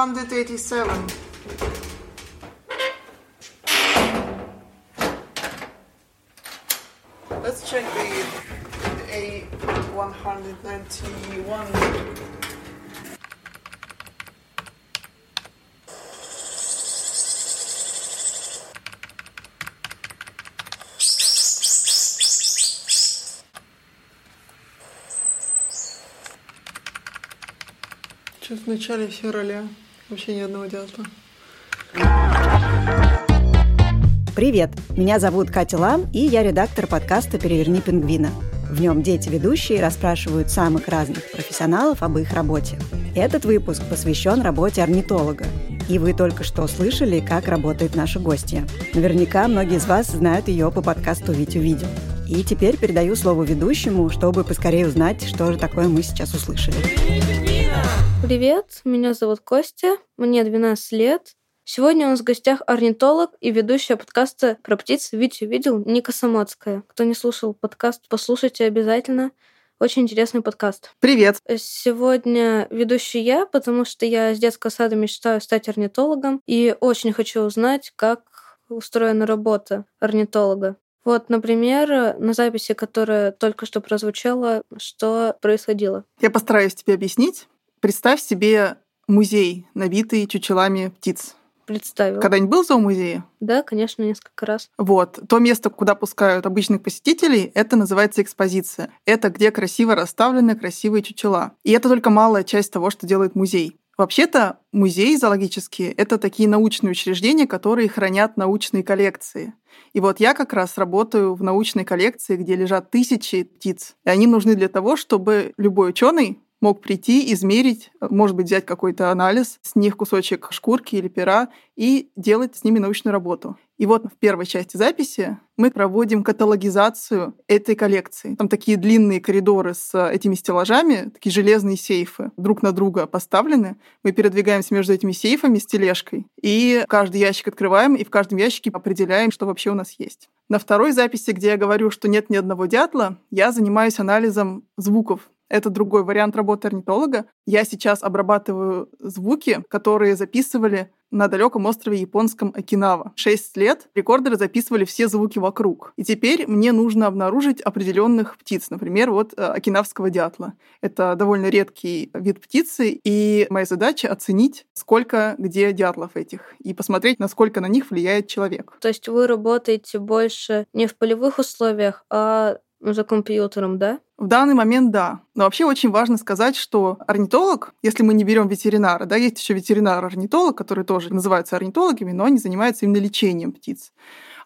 187. Let's check the, the A191. Сейчас в начале февраля. Вообще ни одного дятла. Привет! Меня зовут Катя Лам, и я редактор подкаста «Переверни пингвина». В нем дети-ведущие расспрашивают самых разных профессионалов об их работе. Этот выпуск посвящен работе орнитолога. И вы только что слышали, как работает наша гостья. Наверняка многие из вас знают ее по подкасту «Вить увидел». И теперь передаю слово ведущему, чтобы поскорее узнать, что же такое мы сейчас услышали. Привет, меня зовут Костя, мне 12 лет. Сегодня у нас в гостях орнитолог и ведущая подкаста про птиц «Витю видел» Ника Самоцкая. Кто не слушал подкаст, послушайте обязательно. Очень интересный подкаст. Привет. Сегодня ведущий я, потому что я с детского сада мечтаю стать орнитологом и очень хочу узнать, как устроена работа орнитолога. Вот, например, на записи, которая только что прозвучала, что происходило. Я постараюсь тебе объяснить. Представь себе музей, набитый чучелами птиц. Представил. Когда-нибудь был в зоомузее? Да, конечно, несколько раз. Вот. То место, куда пускают обычных посетителей, это называется экспозиция. Это где красиво расставлены красивые чучела. И это только малая часть того, что делает музей. Вообще-то музеи зоологические — это такие научные учреждения, которые хранят научные коллекции. И вот я как раз работаю в научной коллекции, где лежат тысячи птиц. И они нужны для того, чтобы любой ученый мог прийти, измерить, может быть, взять какой-то анализ, с них кусочек шкурки или пера и делать с ними научную работу. И вот в первой части записи мы проводим каталогизацию этой коллекции. Там такие длинные коридоры с этими стеллажами, такие железные сейфы друг на друга поставлены. Мы передвигаемся между этими сейфами с тележкой. И каждый ящик открываем, и в каждом ящике определяем, что вообще у нас есть. На второй записи, где я говорю, что нет ни одного дятла, я занимаюсь анализом звуков это другой вариант работы орнитолога. Я сейчас обрабатываю звуки, которые записывали на далеком острове японском Окинава. Шесть лет рекордеры записывали все звуки вокруг. И теперь мне нужно обнаружить определенных птиц, например, вот э, окинавского дятла. Это довольно редкий вид птицы, и моя задача оценить, сколько где дятлов этих, и посмотреть, насколько на них влияет человек. То есть вы работаете больше не в полевых условиях, а за компьютером, да? В данный момент да. Но вообще очень важно сказать, что орнитолог, если мы не берем ветеринара, да, есть еще ветеринар-орнитолог, который тоже называются орнитологами, но они занимаются именно лечением птиц.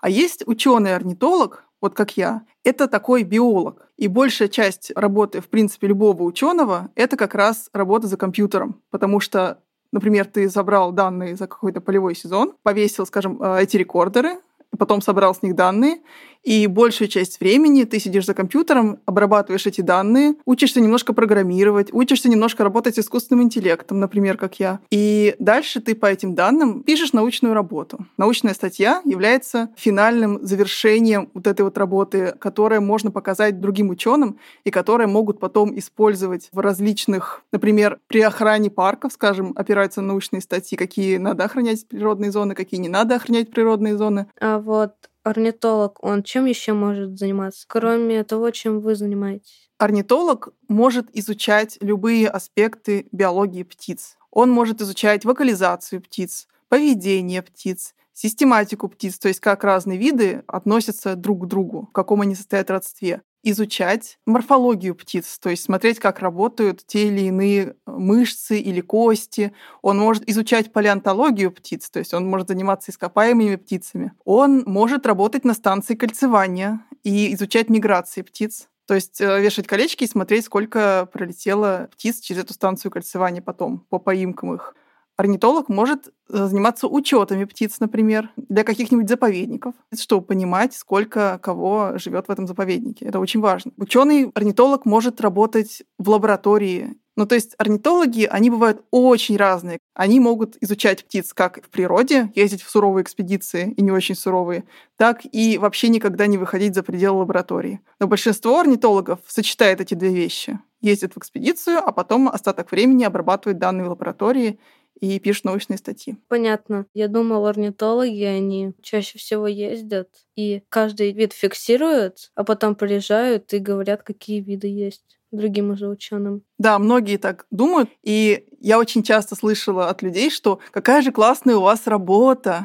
А есть ученый-орнитолог, вот как я, это такой биолог. И большая часть работы, в принципе, любого ученого это как раз работа за компьютером, потому что Например, ты забрал данные за какой-то полевой сезон, повесил, скажем, э, эти рекордеры, потом собрал с них данные, и большую часть времени ты сидишь за компьютером, обрабатываешь эти данные, учишься немножко программировать, учишься немножко работать с искусственным интеллектом, например, как я. И дальше ты по этим данным пишешь научную работу. Научная статья является финальным завершением вот этой вот работы, которая можно показать другим ученым и которые могут потом использовать в различных, например, при охране парков, скажем, опираются на научные статьи, какие надо охранять природные зоны, какие не надо охранять природные зоны. А вот орнитолог, он чем еще может заниматься, кроме того, чем вы занимаетесь? Орнитолог может изучать любые аспекты биологии птиц. Он может изучать вокализацию птиц, поведение птиц, систематику птиц, то есть как разные виды относятся друг к другу, в каком они состоят родстве изучать морфологию птиц, то есть смотреть, как работают те или иные мышцы или кости. Он может изучать палеонтологию птиц, то есть он может заниматься ископаемыми птицами. Он может работать на станции кольцевания и изучать миграции птиц. То есть э, вешать колечки и смотреть, сколько пролетело птиц через эту станцию кольцевания потом, по поимкам их. Орнитолог может э, заниматься учетами птиц, например, для каких-нибудь заповедников, чтобы понимать, сколько кого живет в этом заповеднике. Это очень важно. Ученый орнитолог может работать в лаборатории. Ну, то есть орнитологи, они бывают очень разные. Они могут изучать птиц как в природе, ездить в суровые экспедиции и не очень суровые, так и вообще никогда не выходить за пределы лаборатории. Но большинство орнитологов сочетает эти две вещи. Ездят в экспедицию, а потом остаток времени обрабатывают данные в лаборатории и пишут научные статьи. Понятно. Я думала, орнитологи, они чаще всего ездят и каждый вид фиксируют, а потом приезжают и говорят, какие виды есть другим уже ученым. Да, многие так думают. И я очень часто слышала от людей, что какая же классная у вас работа.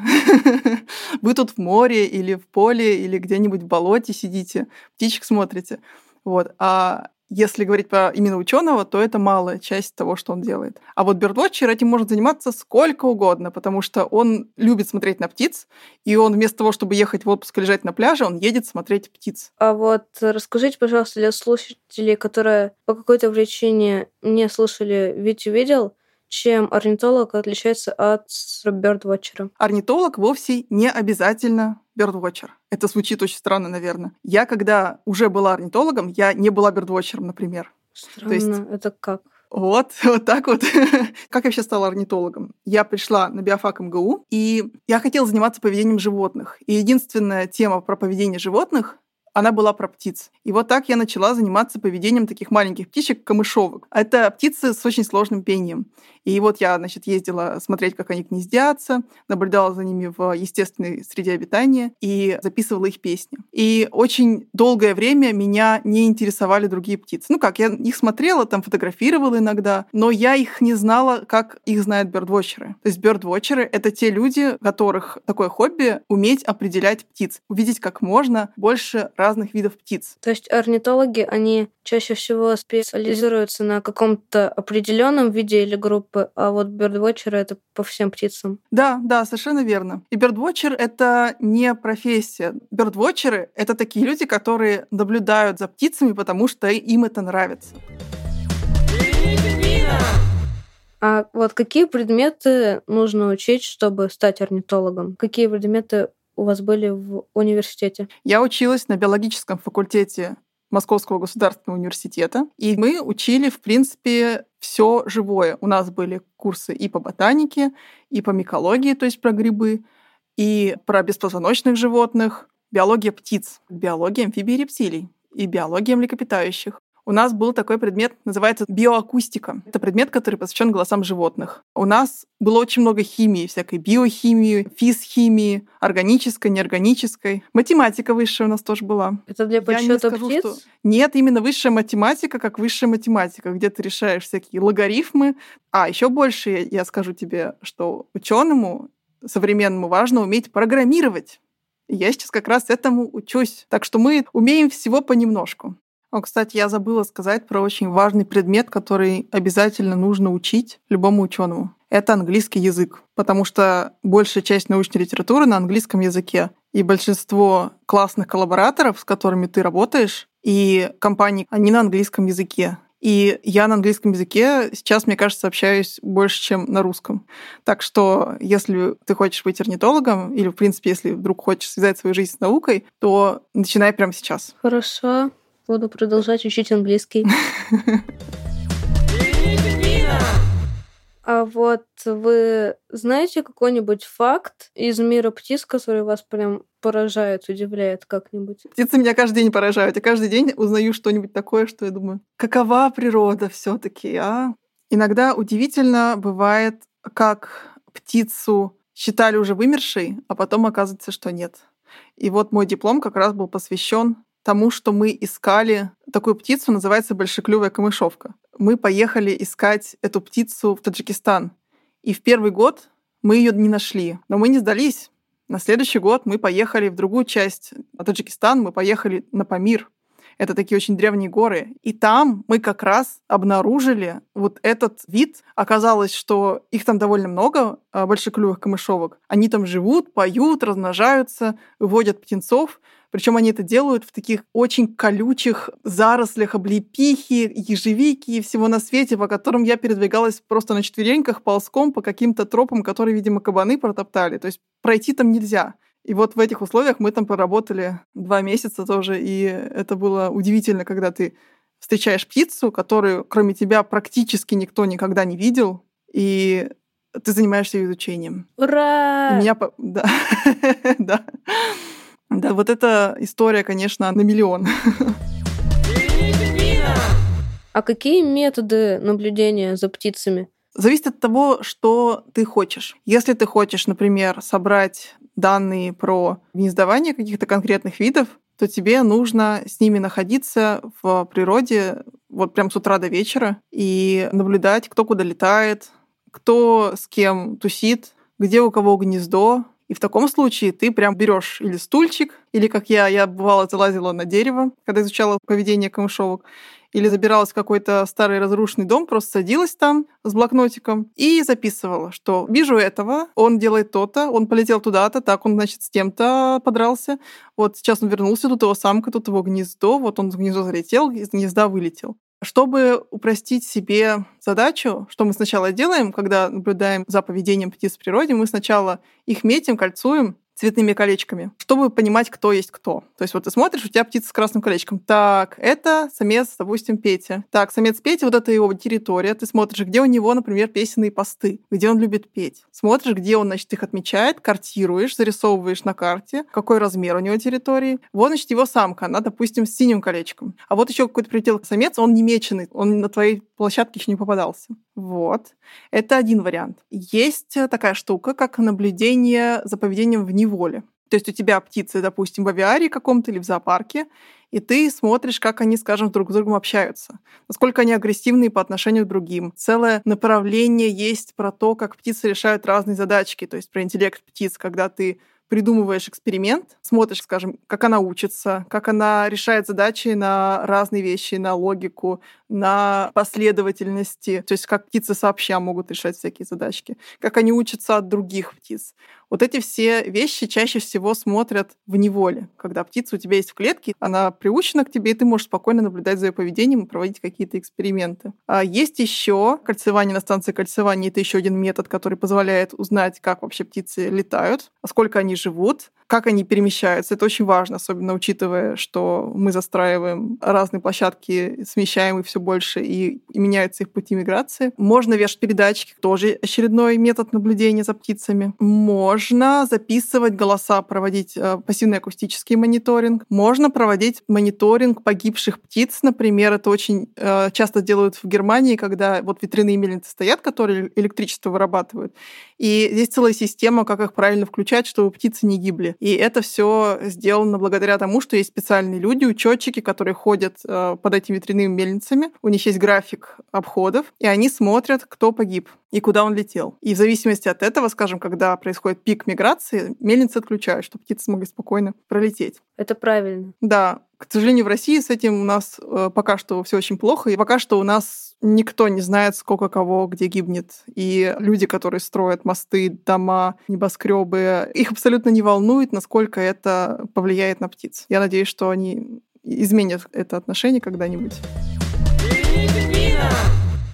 Вы тут в море или в поле или где-нибудь в болоте сидите, птичек смотрите. Вот. А если говорить про именно ученого, то это малая часть того, что он делает. А вот бердвотчер этим может заниматься сколько угодно, потому что он любит смотреть на птиц, и он вместо того, чтобы ехать в отпуск и лежать на пляже, он едет смотреть птиц. А вот расскажите, пожалуйста, для слушателей, которые по какой-то причине не слушали «Витю видел», чем орнитолог отличается от бёрдвотчера? Орнитолог вовсе не обязательно бёрдвотчер. Это звучит очень странно, наверное. Я, когда уже была орнитологом, я не была бёрдвотчером, например. Странно. То есть... Это как? Вот, вот так вот. как я вообще стала орнитологом? Я пришла на биофак МГУ, и я хотела заниматься поведением животных. И единственная тема про поведение животных она была про птиц. И вот так я начала заниматься поведением таких маленьких птичек, камышовок. Это птицы с очень сложным пением. И вот я, значит, ездила смотреть, как они гнездятся, наблюдала за ними в естественной среде обитания и записывала их песни. И очень долгое время меня не интересовали другие птицы. Ну как, я их смотрела, там фотографировала иногда, но я их не знала, как их знают бёрдвотчеры. То есть бёрдвотчеры — это те люди, у которых такое хобби — уметь определять птиц, увидеть как можно больше разных видов птиц. То есть орнитологи, они чаще всего специализируются на каком-то определенном виде или группы, а вот бёрдвотчеры — это по всем птицам. Да, да, совершенно верно. И бёрдвотчер — это не профессия. Бёрдвотчеры — это такие люди, которые наблюдают за птицами, потому что им это нравится. А вот какие предметы нужно учить, чтобы стать орнитологом? Какие предметы у вас были в университете? Я училась на биологическом факультете Московского государственного университета. И мы учили, в принципе, все живое. У нас были курсы и по ботанике, и по микологии, то есть про грибы, и про беспозвоночных животных, биология птиц, биология амфибий и рептилий и биология млекопитающих у нас был такой предмет, называется биоакустика. Это предмет, который посвящен голосам животных. У нас было очень много химии, всякой биохимии, физхимии, органической, неорганической. Математика высшая у нас тоже была. Это для подсчета птиц? Что... Нет, именно высшая математика, как высшая математика, где ты решаешь всякие логарифмы. А еще больше я скажу тебе, что ученому современному важно уметь программировать. Я сейчас как раз этому учусь. Так что мы умеем всего понемножку. О, кстати, я забыла сказать про очень важный предмет, который обязательно нужно учить любому ученому. Это английский язык, потому что большая часть научной литературы на английском языке. И большинство классных коллабораторов, с которыми ты работаешь, и компаний, они на английском языке. И я на английском языке сейчас, мне кажется, общаюсь больше, чем на русском. Так что, если ты хочешь быть орнитологом, или, в принципе, если вдруг хочешь связать свою жизнь с наукой, то начинай прямо сейчас. Хорошо. Буду продолжать учить английский. А вот вы знаете какой-нибудь факт из мира птиц, который вас прям поражает, удивляет как-нибудь? Птицы меня каждый день поражают. Я каждый день узнаю что-нибудь такое, что я думаю, какова природа все таки а? Иногда удивительно бывает, как птицу считали уже вымершей, а потом оказывается, что нет. И вот мой диплом как раз был посвящен тому, что мы искали такую птицу, называется большеклювая камышовка. Мы поехали искать эту птицу в Таджикистан. И в первый год мы ее не нашли. Но мы не сдались. На следующий год мы поехали в другую часть Таджикистана, мы поехали на Памир. Это такие очень древние горы. И там мы как раз обнаружили вот этот вид. Оказалось, что их там довольно много, а, большеклювых камышовок. Они там живут, поют, размножаются, выводят птенцов. Причем они это делают в таких очень колючих зарослях облепихи, ежевики и всего на свете, по которым я передвигалась просто на четвереньках, ползком по каким-то тропам, которые, видимо, кабаны протоптали. То есть пройти там нельзя. И вот в этих условиях мы там поработали два месяца тоже, и это было удивительно, когда ты встречаешь птицу, которую кроме тебя практически никто никогда не видел, и ты занимаешься ее изучением. Ура! И меня... Да. да. Да, вот эта история, конечно, на миллион. А какие методы наблюдения за птицами? Зависит от того, что ты хочешь. Если ты хочешь, например, собрать данные про гнездование каких-то конкретных видов, то тебе нужно с ними находиться в природе вот прям с утра до вечера и наблюдать, кто куда летает, кто с кем тусит, где у кого гнездо. И в таком случае ты прям берешь или стульчик, или как я, я бывало залазила на дерево, когда изучала поведение камышовок, или забиралась в какой-то старый разрушенный дом, просто садилась там с блокнотиком и записывала, что вижу этого, он делает то-то, он полетел туда-то, так он, значит, с тем-то подрался, вот сейчас он вернулся, тут его самка, тут его гнездо, вот он в гнездо залетел, из гнезда вылетел. Чтобы упростить себе задачу, что мы сначала делаем, когда наблюдаем за поведением птиц в природе, мы сначала их метим, кольцуем, цветными колечками, чтобы понимать, кто есть кто. То есть вот ты смотришь, у тебя птица с красным колечком. Так, это самец, допустим, Петя. Так, самец Петя, вот это его территория. Ты смотришь, где у него, например, песенные посты, где он любит петь. Смотришь, где он, значит, их отмечает, картируешь, зарисовываешь на карте, какой размер у него территории. Вот, значит, его самка, она, допустим, с синим колечком. А вот еще какой-то прилетел самец, он не меченый, он на твоей площадке еще не попадался. Вот. Это один вариант. Есть такая штука, как наблюдение за поведением в неволе. То есть у тебя птицы, допустим, в авиарии каком-то или в зоопарке, и ты смотришь, как они, скажем, друг с другом общаются, насколько они агрессивные по отношению к другим. Целое направление есть про то, как птицы решают разные задачки, то есть про интеллект птиц, когда ты придумываешь эксперимент, смотришь, скажем, как она учится, как она решает задачи на разные вещи, на логику, на последовательности, то есть как птицы сообща могут решать всякие задачки, как они учатся от других птиц. Вот эти все вещи чаще всего смотрят в неволе. Когда птица у тебя есть в клетке, она приучена к тебе, и ты можешь спокойно наблюдать за ее поведением и проводить какие-то эксперименты. А есть еще кольцевание на станции кольцевания. Это еще один метод, который позволяет узнать, как вообще птицы летают, сколько они живут, как они перемещаются. Это очень важно, особенно учитывая, что мы застраиваем разные площадки, смещаем их все больше и, и меняются их пути миграции. Можно вешать передатчики, тоже очередной метод наблюдения за птицами. Можно записывать голоса, проводить э, пассивный акустический мониторинг. Можно проводить мониторинг погибших птиц, например. Это очень э, часто делают в Германии, когда вот ветряные мельницы стоят, которые электричество вырабатывают. И здесь целая система, как их правильно включать, чтобы птицы не гибли. И это все сделано благодаря тому, что есть специальные люди, учетчики, которые ходят э, под этими ветряными мельницами. У них есть график обходов, и они смотрят, кто погиб и куда он летел. И в зависимости от этого, скажем, когда происходит пик миграции, мельницы отключают, чтобы птицы смогли спокойно пролететь. Это правильно. Да. К сожалению, в России с этим у нас э, пока что все очень плохо, и пока что у нас никто не знает, сколько кого где гибнет. И люди, которые строят мосты, дома, небоскребы, их абсолютно не волнует, насколько это повлияет на птиц. Я надеюсь, что они изменят это отношение когда-нибудь.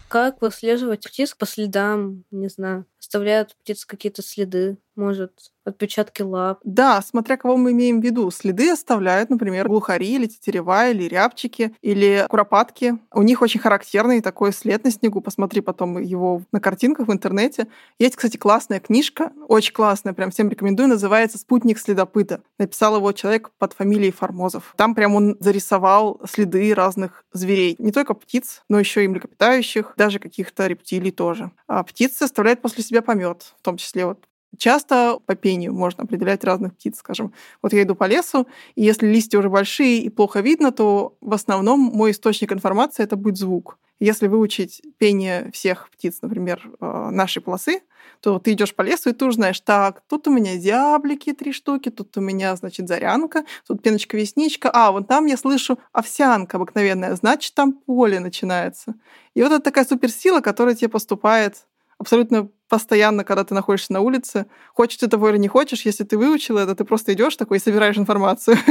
Как выслеживать птиц по следам, не знаю, оставляют птицы какие-то следы, может, отпечатки лап. Да, смотря кого мы имеем в виду. Следы оставляют, например, глухари или тетерева, или рябчики, или куропатки. У них очень характерный такой след на снегу. Посмотри потом его на картинках в интернете. Есть, кстати, классная книжка, очень классная, прям всем рекомендую, называется «Спутник следопыта». Написал его человек под фамилией Формозов. Там прям он зарисовал следы разных зверей. Не только птиц, но еще и млекопитающих, даже каких-то рептилий тоже. А птицы оставляют после себя помет, в том числе вот Часто по пению можно определять разных птиц, скажем. Вот я иду по лесу, и если листья уже большие и плохо видно, то в основном мой источник информации это будет звук. Если выучить пение всех птиц, например, э, нашей полосы, то ты идешь по лесу, и ты уже знаешь, так, тут у меня зяблики три штуки, тут у меня, значит, зарянка, тут пеночка-весничка, а, вон там я слышу овсянка обыкновенная, значит, там поле начинается. И вот это такая суперсила, которая тебе поступает абсолютно постоянно, когда ты находишься на улице. Хочешь ты того или не хочешь, если ты выучил это, ты просто идешь такой и собираешь информацию.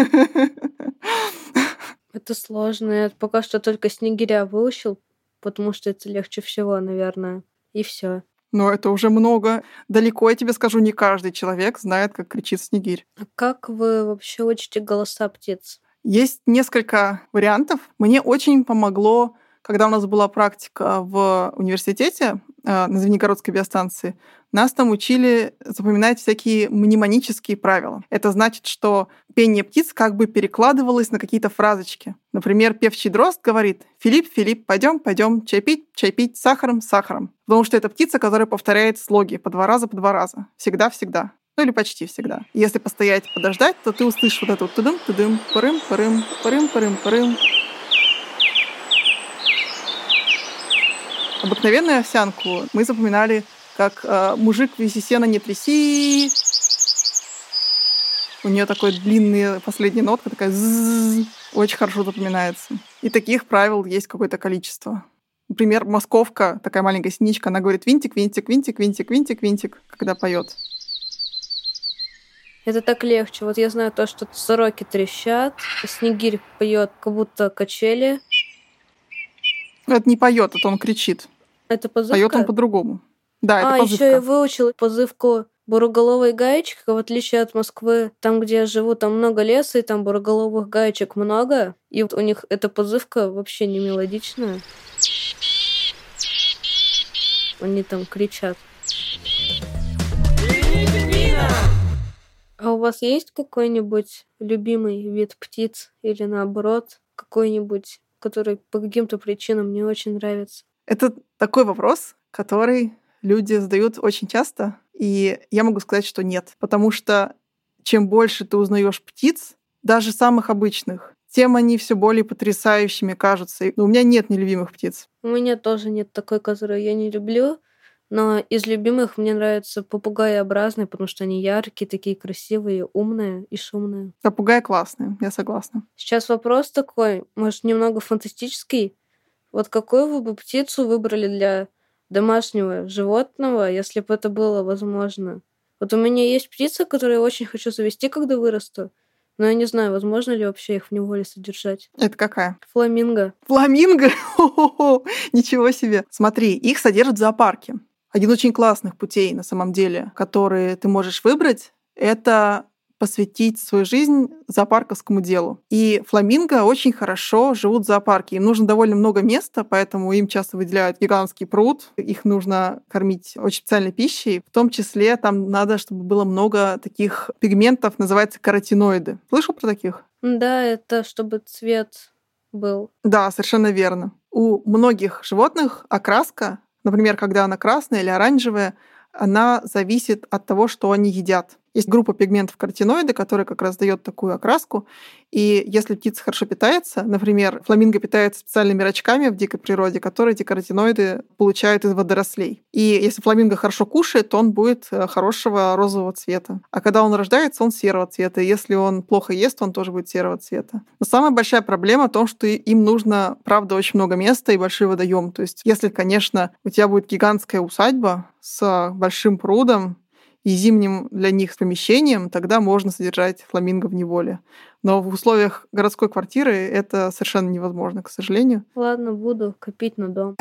Это сложно. Я пока что только снегиря выучил, потому что это легче всего, наверное. И все. Но это уже много. Далеко, я тебе скажу, не каждый человек знает, как кричит снегирь. А как вы вообще учите голоса птиц? Есть несколько вариантов. Мне очень помогло, когда у нас была практика в университете, на Звенигородской биостанции, нас там учили запоминать всякие мнемонические правила. Это значит, что пение птиц как бы перекладывалось на какие-то фразочки. Например, певчий дрозд говорит «Филипп, Филипп, пойдем, пойдем, чай пить, чай пить, сахаром, сахаром». Потому что это птица, которая повторяет слоги по два раза, по два раза. Всегда-всегда. Ну или почти всегда. Если постоять, подождать, то ты услышишь вот это вот тудым, тудым, парым, парым, парым, парым, парым. Обыкновенную овсянку мы запоминали как э, мужик вези сена не тряси. У нее такой длинный последняя нотка, такая зззз, очень хорошо запоминается. И таких правил есть какое-то количество. Например, московка, такая маленькая синичка, она говорит винтик, винтик, винтик, винтик, винтик, винтик, когда поет. Это так легче. Вот я знаю то, что сороки трещат, снегирь поет, как будто качели. Это не поет, это он кричит. Это позывка? Поет он по-другому. Да, это а, позывка. еще я выучила позывку буроголовой гаечка, в отличие от Москвы, там, где я живу, там много леса, и там буроголовых гаечек много, и вот у них эта позывка вообще не мелодичная. Они там кричат. А у вас есть какой-нибудь любимый вид птиц или наоборот какой-нибудь, который по каким-то причинам не очень нравится? Это такой вопрос, который люди задают очень часто, и я могу сказать, что нет. Потому что чем больше ты узнаешь птиц, даже самых обычных, тем они все более потрясающими кажутся. Но у меня нет нелюбимых птиц. У меня тоже нет такой, которую я не люблю. Но из любимых мне нравятся попугаеобразные, потому что они яркие, такие красивые, умные и шумные. Попугаи классные, я согласна. Сейчас вопрос такой, может, немного фантастический. Вот какую вы бы птицу выбрали для домашнего животного, если бы это было возможно? Вот у меня есть птица, которую я очень хочу завести, когда вырасту. Но я не знаю, возможно ли вообще их в неволе содержать. Это какая? Фламинго. Фламинго? Ничего себе. Смотри, их содержат в зоопарке. Один очень классных путей, на самом деле, которые ты можешь выбрать, это посвятить свою жизнь зоопарковскому делу. И фламинго очень хорошо живут в зоопарке. Им нужно довольно много места, поэтому им часто выделяют гигантский пруд. Их нужно кормить очень специальной пищей. В том числе там надо, чтобы было много таких пигментов, называется каротиноиды. Слышал про таких? Да, это чтобы цвет был. Да, совершенно верно. У многих животных окраска, например, когда она красная или оранжевая, она зависит от того, что они едят. Есть группа пигментов каротиноиды, которая как раз дает такую окраску. И если птица хорошо питается, например, фламинго питается специальными рачками в дикой природе, которые эти каротиноиды получают из водорослей. И если фламинго хорошо кушает, то он будет э, хорошего розового цвета. А когда он рождается, он серого цвета. И если он плохо ест, он тоже будет серого цвета. Но самая большая проблема в том, что им нужно, правда, очень много места и большой водоем. То есть, если, конечно, у тебя будет гигантская усадьба с большим прудом, и зимним для них помещением, тогда можно содержать фламинго в неволе. Но в условиях городской квартиры это совершенно невозможно, к сожалению. Ладно, буду копить на дом.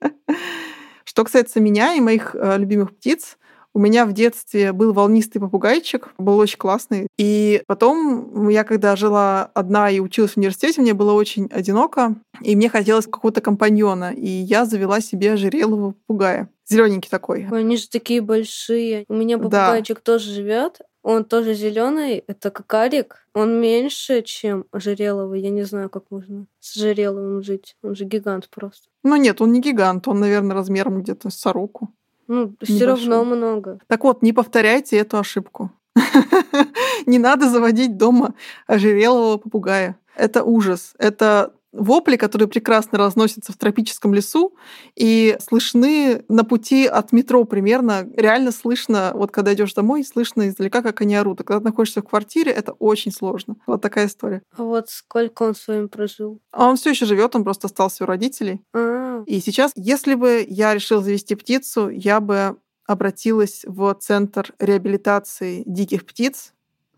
Что касается меня и моих э, любимых птиц, у меня в детстве был волнистый попугайчик, был очень классный. И потом я, когда жила одна и училась в университете, мне было очень одиноко, и мне хотелось какого-то компаньона. И я завела себе ожерелого попугая. Зелененький такой. Ой, они же такие большие. У меня попугайчик да. тоже живет. Он тоже зеленый, это какарик. Он меньше, чем ожереловый. Я не знаю, как можно с ожереловым жить. Он же гигант просто. Ну нет, он не гигант, он, наверное, размером где-то с сороку. Ну, все равно много. Так вот, не повторяйте эту ошибку. Не надо заводить дома ожерелого попугая. Это ужас. Это вопли, которые прекрасно разносятся в тропическом лесу и слышны на пути от метро примерно. Реально слышно, вот когда идешь домой, слышно издалека, как они орут. А когда ты находишься в квартире, это очень сложно. Вот такая история. А вот сколько он с вами прожил? А он все еще живет, он просто остался у родителей. А-а-а. И сейчас, если бы я решила завести птицу, я бы обратилась в центр реабилитации диких птиц,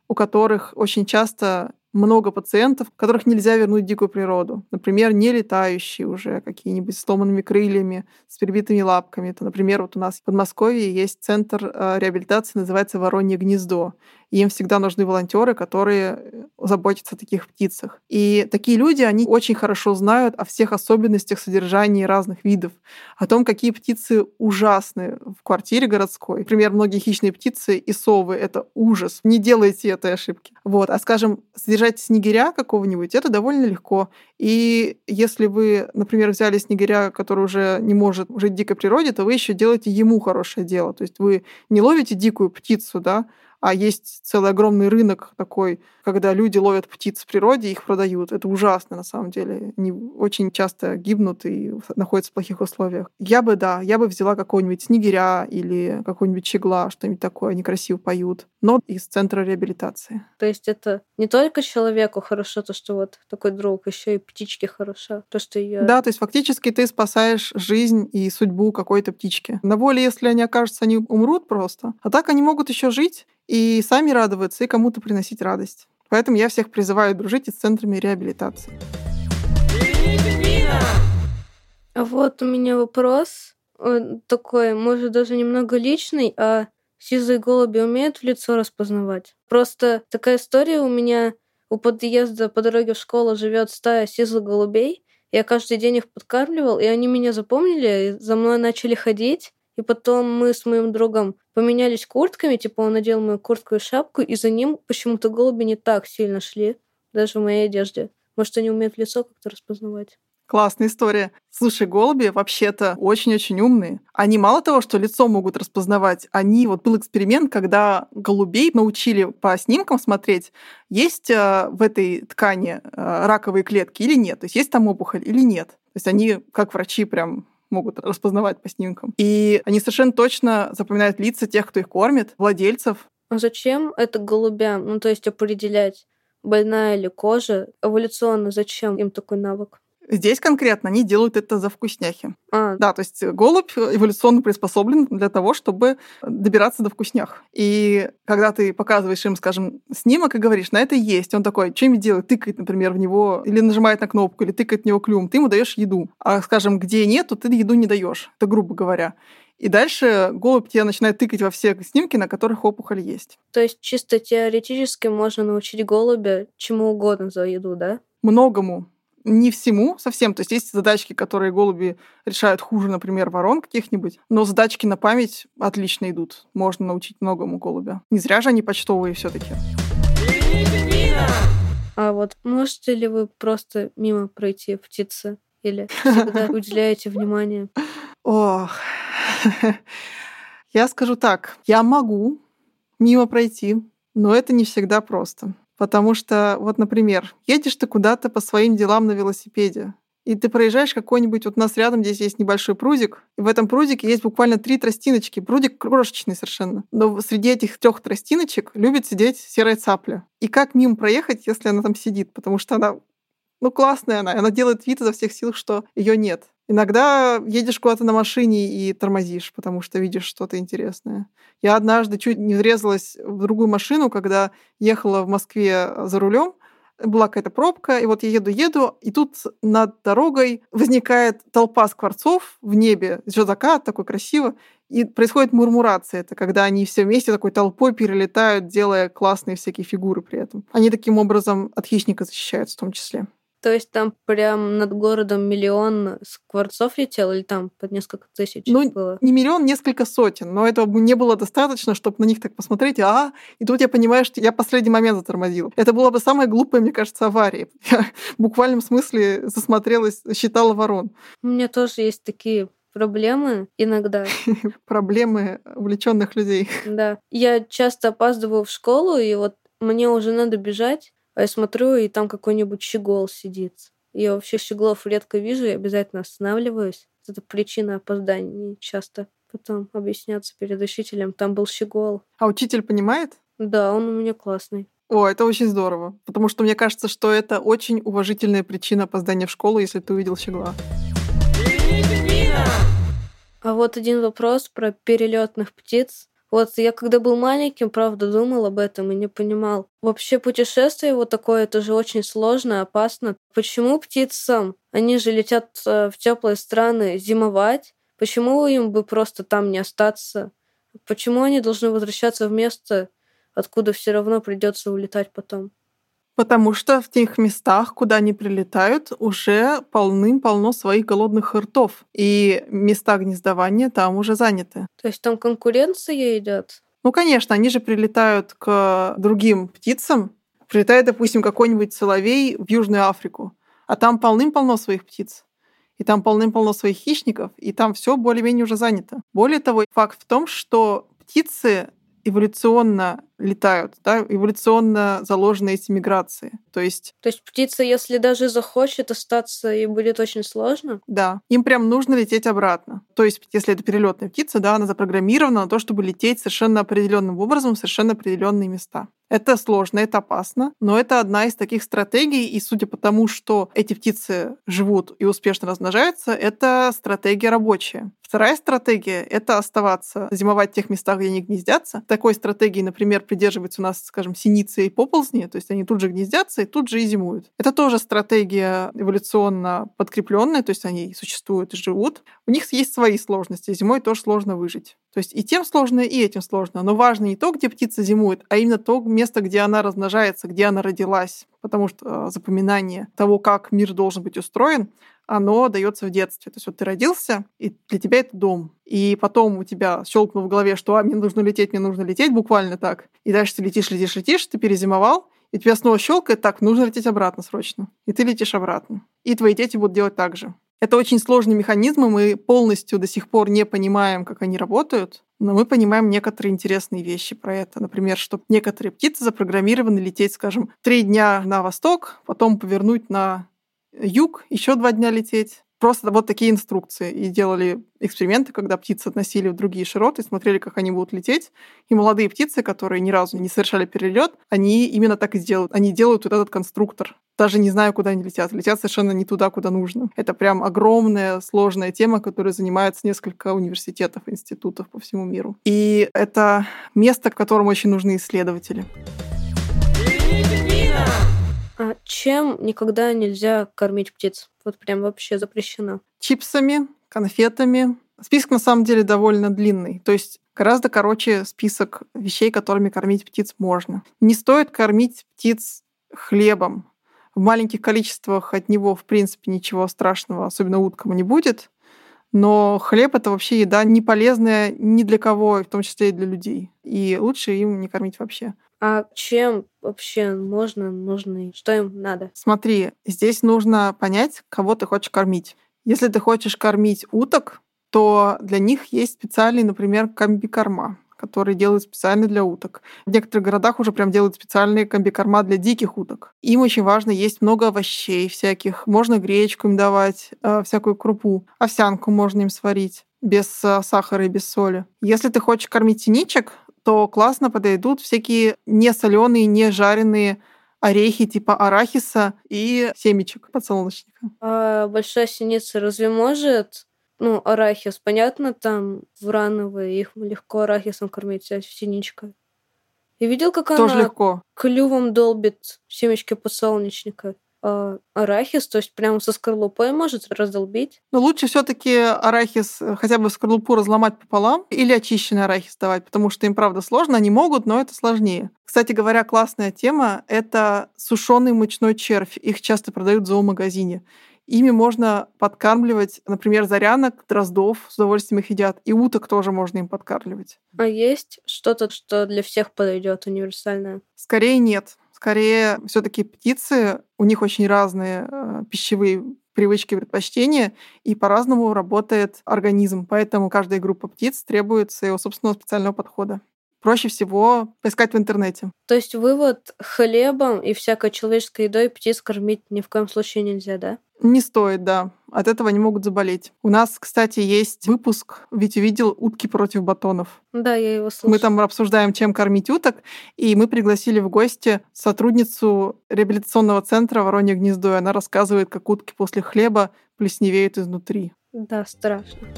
у которых очень часто много пациентов, которых нельзя вернуть в дикую природу. Например, не летающие уже, какие-нибудь с сломанными крыльями, с перебитыми лапками. Это, например, вот у нас в Подмосковье есть центр э, реабилитации, называется «Воронье гнездо». и им всегда нужны волонтеры, которые заботятся о таких птицах. И такие люди, они очень хорошо знают о всех особенностях содержания разных видов, о том, какие птицы ужасны в квартире городской. Например, многие хищные птицы и совы — это ужас. Не делайте этой ошибки. Вот. А, скажем, содержать снегиря какого-нибудь — это довольно легко. И если вы, например, взяли снегиря, который уже не может жить в дикой природе, то вы еще делаете ему хорошее дело. То есть вы не ловите дикую птицу, да, а есть целый огромный рынок такой, когда люди ловят птиц в природе, их продают. Это ужасно, на самом деле. Они очень часто гибнут и находятся в плохих условиях. Я бы, да, я бы взяла какого-нибудь снегиря или какого-нибудь чегла, что-нибудь такое, они красиво поют, но из центра реабилитации. То есть это не только человеку хорошо, то, что вот такой друг, еще и птичке хорошо, то, что ее... Да, то есть фактически ты спасаешь жизнь и судьбу какой-то птички. На воле, если они окажутся, они умрут просто. А так они могут еще жить и сами радоваться, и кому-то приносить радость. Поэтому я всех призываю дружить с центрами реабилитации. Вот у меня вопрос такой, может, даже немного личный, а сизые голуби умеют в лицо распознавать? Просто такая история у меня у подъезда по дороге в школу живет стая сизых голубей. Я каждый день их подкармливал, и они меня запомнили, и за мной начали ходить. И потом мы с моим другом поменялись куртками, типа он надел мою куртку и шапку, и за ним почему-то голуби не так сильно шли, даже в моей одежде. Может, они умеют лицо как-то распознавать. Классная история. Слушай, голуби вообще-то очень-очень умные. Они мало того, что лицо могут распознавать, они вот был эксперимент, когда голубей научили по снимкам смотреть, есть э, в этой ткани э, раковые клетки или нет, то есть есть там опухоль или нет. То есть они, как врачи, прям могут распознавать по снимкам. И они совершенно точно запоминают лица тех, кто их кормит, владельцев. А зачем это голубям? Ну, то есть определять, больная ли кожа, эволюционно зачем им такой навык? Здесь конкретно они делают это за вкусняхи. А. Да, то есть голубь эволюционно приспособлен для того, чтобы добираться до вкуснях. И когда ты показываешь им, скажем, снимок и говоришь, на это есть, он такой, что-нибудь делает, тыкает, например, в него, или нажимает на кнопку, или тыкает в него клюм, ты ему даешь еду. А, скажем, где нету, ты еду не даешь. Это грубо говоря. И дальше голубь тебя начинает тыкать во все снимки, на которых опухоль есть. То есть чисто теоретически можно научить голубя чему угодно за еду, да? Многому не всему совсем. То есть есть задачки, которые голуби решают хуже, например, ворон каких-нибудь, но задачки на память отлично идут. Можно научить многому голубя. Не зря же они почтовые все таки А вот можете ли вы просто мимо пройти птицы? Или всегда уделяете внимание? Ох, я скажу так, я могу мимо пройти, но это не всегда просто. Потому что, вот, например, едешь ты куда-то по своим делам на велосипеде, и ты проезжаешь какой-нибудь, вот у нас рядом здесь есть небольшой прудик, и в этом прудике есть буквально три тростиночки. Прудик крошечный совершенно. Но среди этих трех тростиночек любит сидеть серая цапля. И как мимо проехать, если она там сидит? Потому что она, ну, классная она, она делает вид изо всех сил, что ее нет. Иногда едешь куда-то на машине и тормозишь, потому что видишь что-то интересное. Я однажды чуть не врезалась в другую машину, когда ехала в Москве за рулем. Была какая-то пробка, и вот я еду-еду, и тут над дорогой возникает толпа скворцов в небе, еще закат такой красиво, и происходит мурмурация. Это когда они все вместе такой толпой перелетают, делая классные всякие фигуры при этом. Они таким образом от хищника защищаются в том числе. То есть там прям над городом миллион скворцов летел или там под несколько тысяч ну, было? не миллион, несколько сотен. Но этого не было достаточно, чтобы на них так посмотреть. А, и тут я понимаю, что я последний момент затормозил. Это была бы самая глупая, мне кажется, авария. Я в буквальном смысле засмотрелась, считала ворон. У меня тоже есть такие проблемы иногда. Проблемы увлеченных людей. Да. Я часто опаздываю в школу, и вот мне уже надо бежать, а я смотрю, и там какой-нибудь щегол сидит. Я вообще щеглов редко вижу, я обязательно останавливаюсь. Это причина опозданий часто. Потом объясняться перед учителем. Там был щегол. А учитель понимает? Да, он у меня классный. О, это очень здорово. Потому что мне кажется, что это очень уважительная причина опоздания в школу, если ты увидел щегла. А вот один вопрос про перелетных птиц. Вот я когда был маленьким, правда, думал об этом и не понимал. Вообще путешествие вот такое, это же очень сложно, опасно. Почему птицам? Они же летят э, в теплые страны зимовать. Почему им бы просто там не остаться? Почему они должны возвращаться в место, откуда все равно придется улетать потом? Потому что в тех местах, куда они прилетают, уже полным-полно своих голодных ртов. И места гнездования там уже заняты. То есть там конкуренция идет? Ну, конечно, они же прилетают к другим птицам. Прилетает, допустим, какой-нибудь соловей в Южную Африку, а там полным-полно своих птиц. И там полным-полно своих хищников, и там все более-менее уже занято. Более того, факт в том, что птицы эволюционно летают, да, эволюционно заложены эти миграции. То есть... То есть птица, если даже захочет остаться, и будет очень сложно? Да. Им прям нужно лететь обратно. То есть, если это перелетная птица, да, она запрограммирована на то, чтобы лететь совершенно определенным образом в совершенно определенные места. Это сложно, это опасно, но это одна из таких стратегий, и судя по тому, что эти птицы живут и успешно размножаются, это стратегия рабочая. Вторая стратегия — это оставаться, зимовать в тех местах, где они гнездятся. Такой стратегии, например, придерживаются у нас, скажем, синицы и поползни, то есть они тут же гнездятся и тут же и зимуют. Это тоже стратегия эволюционно подкрепленная, то есть они существуют и живут. У них есть свои сложности, зимой тоже сложно выжить. То есть и тем сложно, и этим сложно. Но важно не то, где птица зимует, а именно то место, где она размножается, где она родилась. Потому что э, запоминание того, как мир должен быть устроен, оно дается в детстве. То есть вот ты родился, и для тебя это дом. И потом у тебя щелкнуло в голове, что а, мне нужно лететь, мне нужно лететь, буквально так. И дальше ты летишь, летишь, летишь, ты перезимовал, и тебя снова щелкает, так, нужно лететь обратно срочно. И ты летишь обратно. И твои дети будут делать так же. Это очень сложный механизм, и мы полностью до сих пор не понимаем, как они работают, но мы понимаем некоторые интересные вещи про это. Например, что некоторые птицы запрограммированы лететь, скажем, три дня на восток, потом повернуть на юг, еще два дня лететь, просто вот такие инструкции. И делали эксперименты, когда птицы относили в другие широты, смотрели, как они будут лететь. И молодые птицы, которые ни разу не совершали перелет, они именно так и сделают. Они делают вот этот конструктор. Даже не знаю, куда они летят. Летят совершенно не туда, куда нужно. Это прям огромная, сложная тема, которой занимается несколько университетов, институтов по всему миру. И это место, к которому очень нужны исследователи. А чем никогда нельзя кормить птиц? Вот прям вообще запрещено. Чипсами, конфетами. Список на самом деле довольно длинный. То есть гораздо короче список вещей, которыми кормить птиц можно. Не стоит кормить птиц хлебом. В маленьких количествах от него, в принципе, ничего страшного, особенно уткам, не будет. Но хлеб — это вообще еда не полезная ни для кого, в том числе и для людей. И лучше им не кормить вообще. А чем вообще можно, нужно, что им надо? Смотри, здесь нужно понять, кого ты хочешь кормить. Если ты хочешь кормить уток, то для них есть специальный, например, комбикорма которые делают специально для уток. В некоторых городах уже прям делают специальные комбикорма для диких уток. Им очень важно есть много овощей всяких. Можно гречку им давать, э, всякую крупу. Овсянку можно им сварить без э, сахара и без соли. Если ты хочешь кормить синичек, то классно подойдут всякие не соленые, не жареные орехи типа арахиса и семечек подсолнечника. А большая синица разве может ну, арахис, понятно, там врановые, их легко арахисом кормить, а синичка. Я видел, как Тоже она легко. клювом долбит семечки подсолнечника а, арахис, то есть прямо со скорлупой может раздолбить. Но лучше все таки арахис э, хотя бы скорлупу разломать пополам или очищенный арахис давать, потому что им, правда, сложно, они могут, но это сложнее. Кстати говоря, классная тема — это сушеный мучной червь. Их часто продают в зоомагазине. Ими можно подкармливать, например, зарянок, дроздов, с удовольствием их едят, и уток тоже можно им подкармливать. А есть что-то, что для всех подойдет универсальное? Скорее нет. Скорее, все-таки птицы, у них очень разные э, пищевые привычки, предпочтения, и по-разному работает организм. Поэтому каждая группа птиц требует своего собственного специального подхода. Проще всего поискать в интернете. То есть вывод хлебом и всякой человеческой едой птиц кормить ни в коем случае нельзя, да? Не стоит, да. От этого они могут заболеть. У нас, кстати, есть выпуск, ведь увидел утки против батонов. Да, я его слышала. Мы там обсуждаем, чем кормить уток, и мы пригласили в гости сотрудницу реабилитационного центра «Воронье гнездо», и она рассказывает, как утки после хлеба плесневеют изнутри. Да, страшно.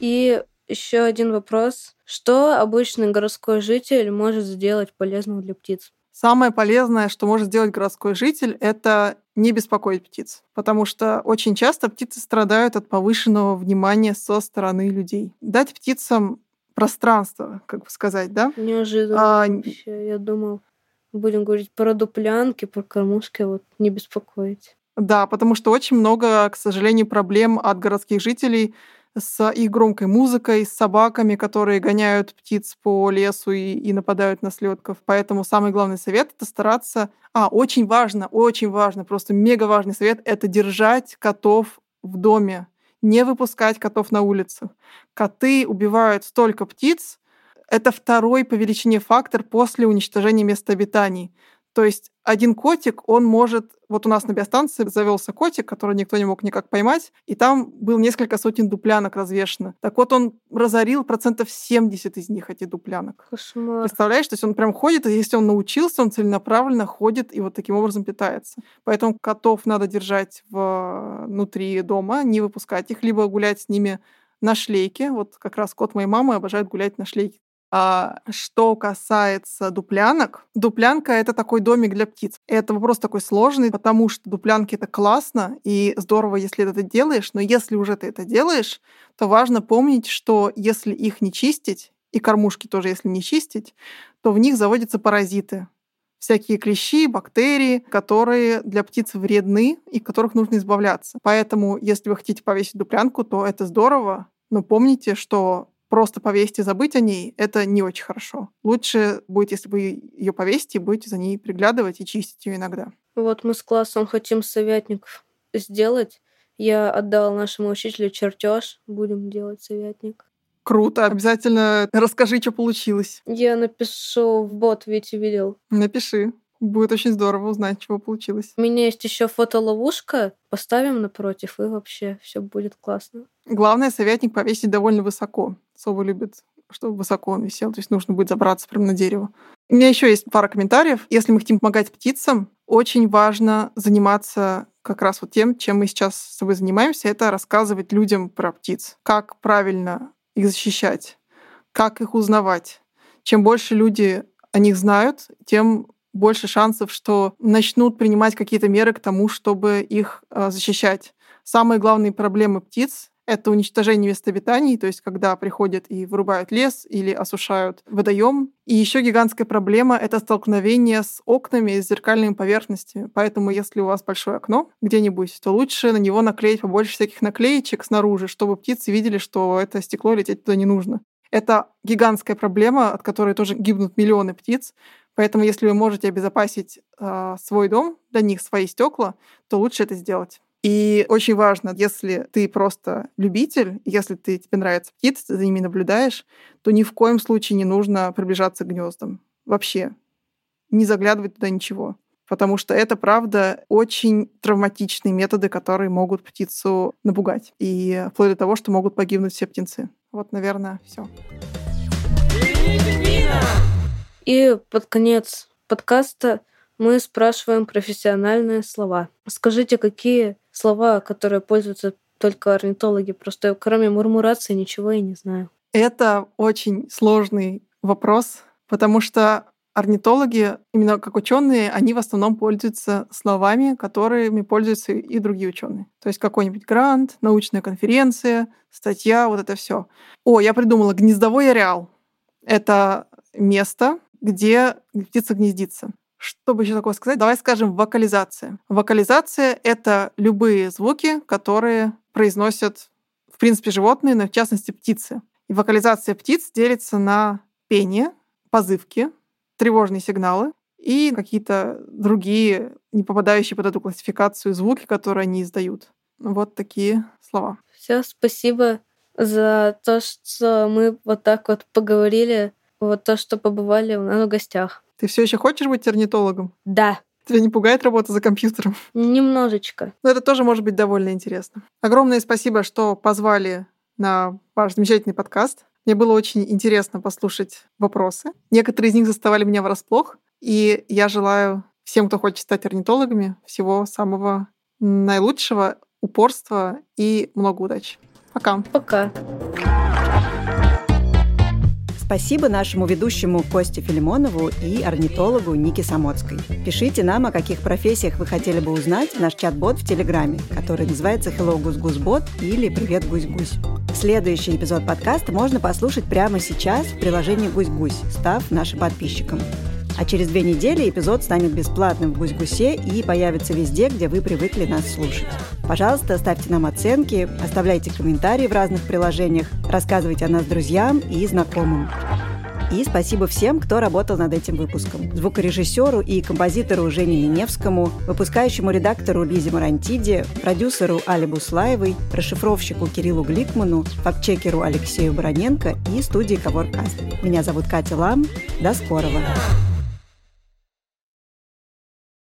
И еще один вопрос. Что обычный городской житель может сделать полезного для птиц? Самое полезное, что может сделать городской житель, это не беспокоить птиц, потому что очень часто птицы страдают от повышенного внимания со стороны людей. Дать птицам пространство, как бы сказать, да? Неожиданно а, вообще. Я думал, будем говорить про дуплянки, про кормушки, вот не беспокоить. Да, потому что очень много, к сожалению, проблем от городских жителей с их громкой музыкой, с собаками, которые гоняют птиц по лесу и, и нападают на слетков. Поэтому самый главный совет это стараться. А, очень важно, очень важно, просто мега важный совет это держать котов в доме, не выпускать котов на улицах. Коты убивают столько птиц, это второй по величине фактор после уничтожения мест обитаний. То есть один котик, он может... Вот у нас на биостанции завелся котик, который никто не мог никак поймать, и там было несколько сотен дуплянок развешено. Так вот, он разорил процентов 70 из них, эти дуплянок. Кошмар. Представляешь, то есть он прям ходит, и если он научился, он целенаправленно ходит и вот таким образом питается. Поэтому котов надо держать внутри дома, не выпускать их, либо гулять с ними на шлейке. Вот как раз кот моей мамы обожает гулять на шлейке. А, что касается дуплянок, дуплянка — это такой домик для птиц. Это вопрос такой сложный, потому что дуплянки — это классно и здорово, если это делаешь, но если уже ты это делаешь, то важно помнить, что если их не чистить, и кормушки тоже, если не чистить, то в них заводятся паразиты. Всякие клещи, бактерии, которые для птиц вредны и которых нужно избавляться. Поэтому, если вы хотите повесить дуплянку, то это здорово, но помните, что просто повесить и забыть о ней, это не очень хорошо. Лучше будет, если вы ее повесите и будете за ней приглядывать и чистить ее иногда. Вот мы с классом хотим советник сделать. Я отдал нашему учителю чертеж. Будем делать советник. Круто. Обязательно расскажи, что получилось. Я напишу в бот, ведь видел. Напиши. Будет очень здорово узнать, чего получилось. У меня есть еще фотоловушка. Поставим напротив, и вообще все будет классно. Главное, советник повесить довольно высоко. Совы любят, чтобы высоко он висел. То есть нужно будет забраться прямо на дерево. У меня еще есть пара комментариев. Если мы хотим помогать птицам, очень важно заниматься как раз вот тем, чем мы сейчас с тобой занимаемся, это рассказывать людям про птиц. Как правильно их защищать, как их узнавать. Чем больше люди о них знают, тем больше шансов, что начнут принимать какие-то меры к тому, чтобы их э, защищать. Самые главные проблемы птиц это уничтожение мест обитаний, то есть когда приходят и вырубают лес или осушают водоем. И еще гигантская проблема — это столкновение с окнами с зеркальными поверхностями. Поэтому если у вас большое окно где-нибудь, то лучше на него наклеить побольше всяких наклеечек снаружи, чтобы птицы видели, что это стекло лететь туда не нужно. Это гигантская проблема, от которой тоже гибнут миллионы птиц. Поэтому, если вы можете обезопасить э, свой дом, для них свои стекла, то лучше это сделать. И очень важно, если ты просто любитель, если ты, тебе нравятся птицы, ты за ними наблюдаешь, то ни в коем случае не нужно приближаться к гнездам. Вообще. Не заглядывать туда ничего. Потому что это, правда, очень травматичные методы, которые могут птицу напугать. И вплоть до того, что могут погибнуть все птенцы. Вот, наверное, все. И под конец подкаста мы спрашиваем профессиональные слова. Скажите, какие слова, которые пользуются только орнитологи? Просто кроме мурмурации ничего я не знаю. Это очень сложный вопрос, потому что орнитологи, именно как ученые, они в основном пользуются словами, которыми пользуются и другие ученые. То есть какой-нибудь грант, научная конференция, статья, вот это все. О, я придумала гнездовой ареал. Это место, где птица гнездится. Что бы еще такого сказать? Давай скажем вокализация. Вокализация — это любые звуки, которые произносят, в принципе, животные, но в частности птицы. И вокализация птиц делится на пение, позывки, тревожные сигналы и какие-то другие, не попадающие под эту классификацию звуки, которые они издают. Вот такие слова. Все, спасибо за то, что мы вот так вот поговорили вот то, что побывали у нас в гостях. Ты все еще хочешь быть орнитологом? Да. Тебя не пугает работа за компьютером? Немножечко. Но это тоже может быть довольно интересно. Огромное спасибо, что позвали на ваш замечательный подкаст. Мне было очень интересно послушать вопросы. Некоторые из них заставали меня врасплох. И я желаю всем, кто хочет стать орнитологами, всего самого наилучшего, упорства и много удачи. Пока. Пока. Спасибо нашему ведущему Косте Филимонову и орнитологу Нике Самоцкой. Пишите нам, о каких профессиях вы хотели бы узнать в наш чат-бот в Телеграме, который называется Hello Гусь Гусь Бот или Привет Гусь Гусь. Следующий эпизод подкаста можно послушать прямо сейчас в приложении «Гусь-Гусь», став нашим подписчиком. А через две недели эпизод станет бесплатным в Гусь-Гусе и появится везде, где вы привыкли нас слушать. Пожалуйста, ставьте нам оценки, оставляйте комментарии в разных приложениях, рассказывайте о нас друзьям и знакомым. И спасибо всем, кто работал над этим выпуском. Звукорежиссеру и композитору Жене Миневскому, выпускающему редактору Лизе Марантиде, продюсеру Али Буслаевой, расшифровщику Кириллу Гликману, фактчекеру Алексею Броненко и студии Коворкаст. Меня зовут Катя Лам. До скорого!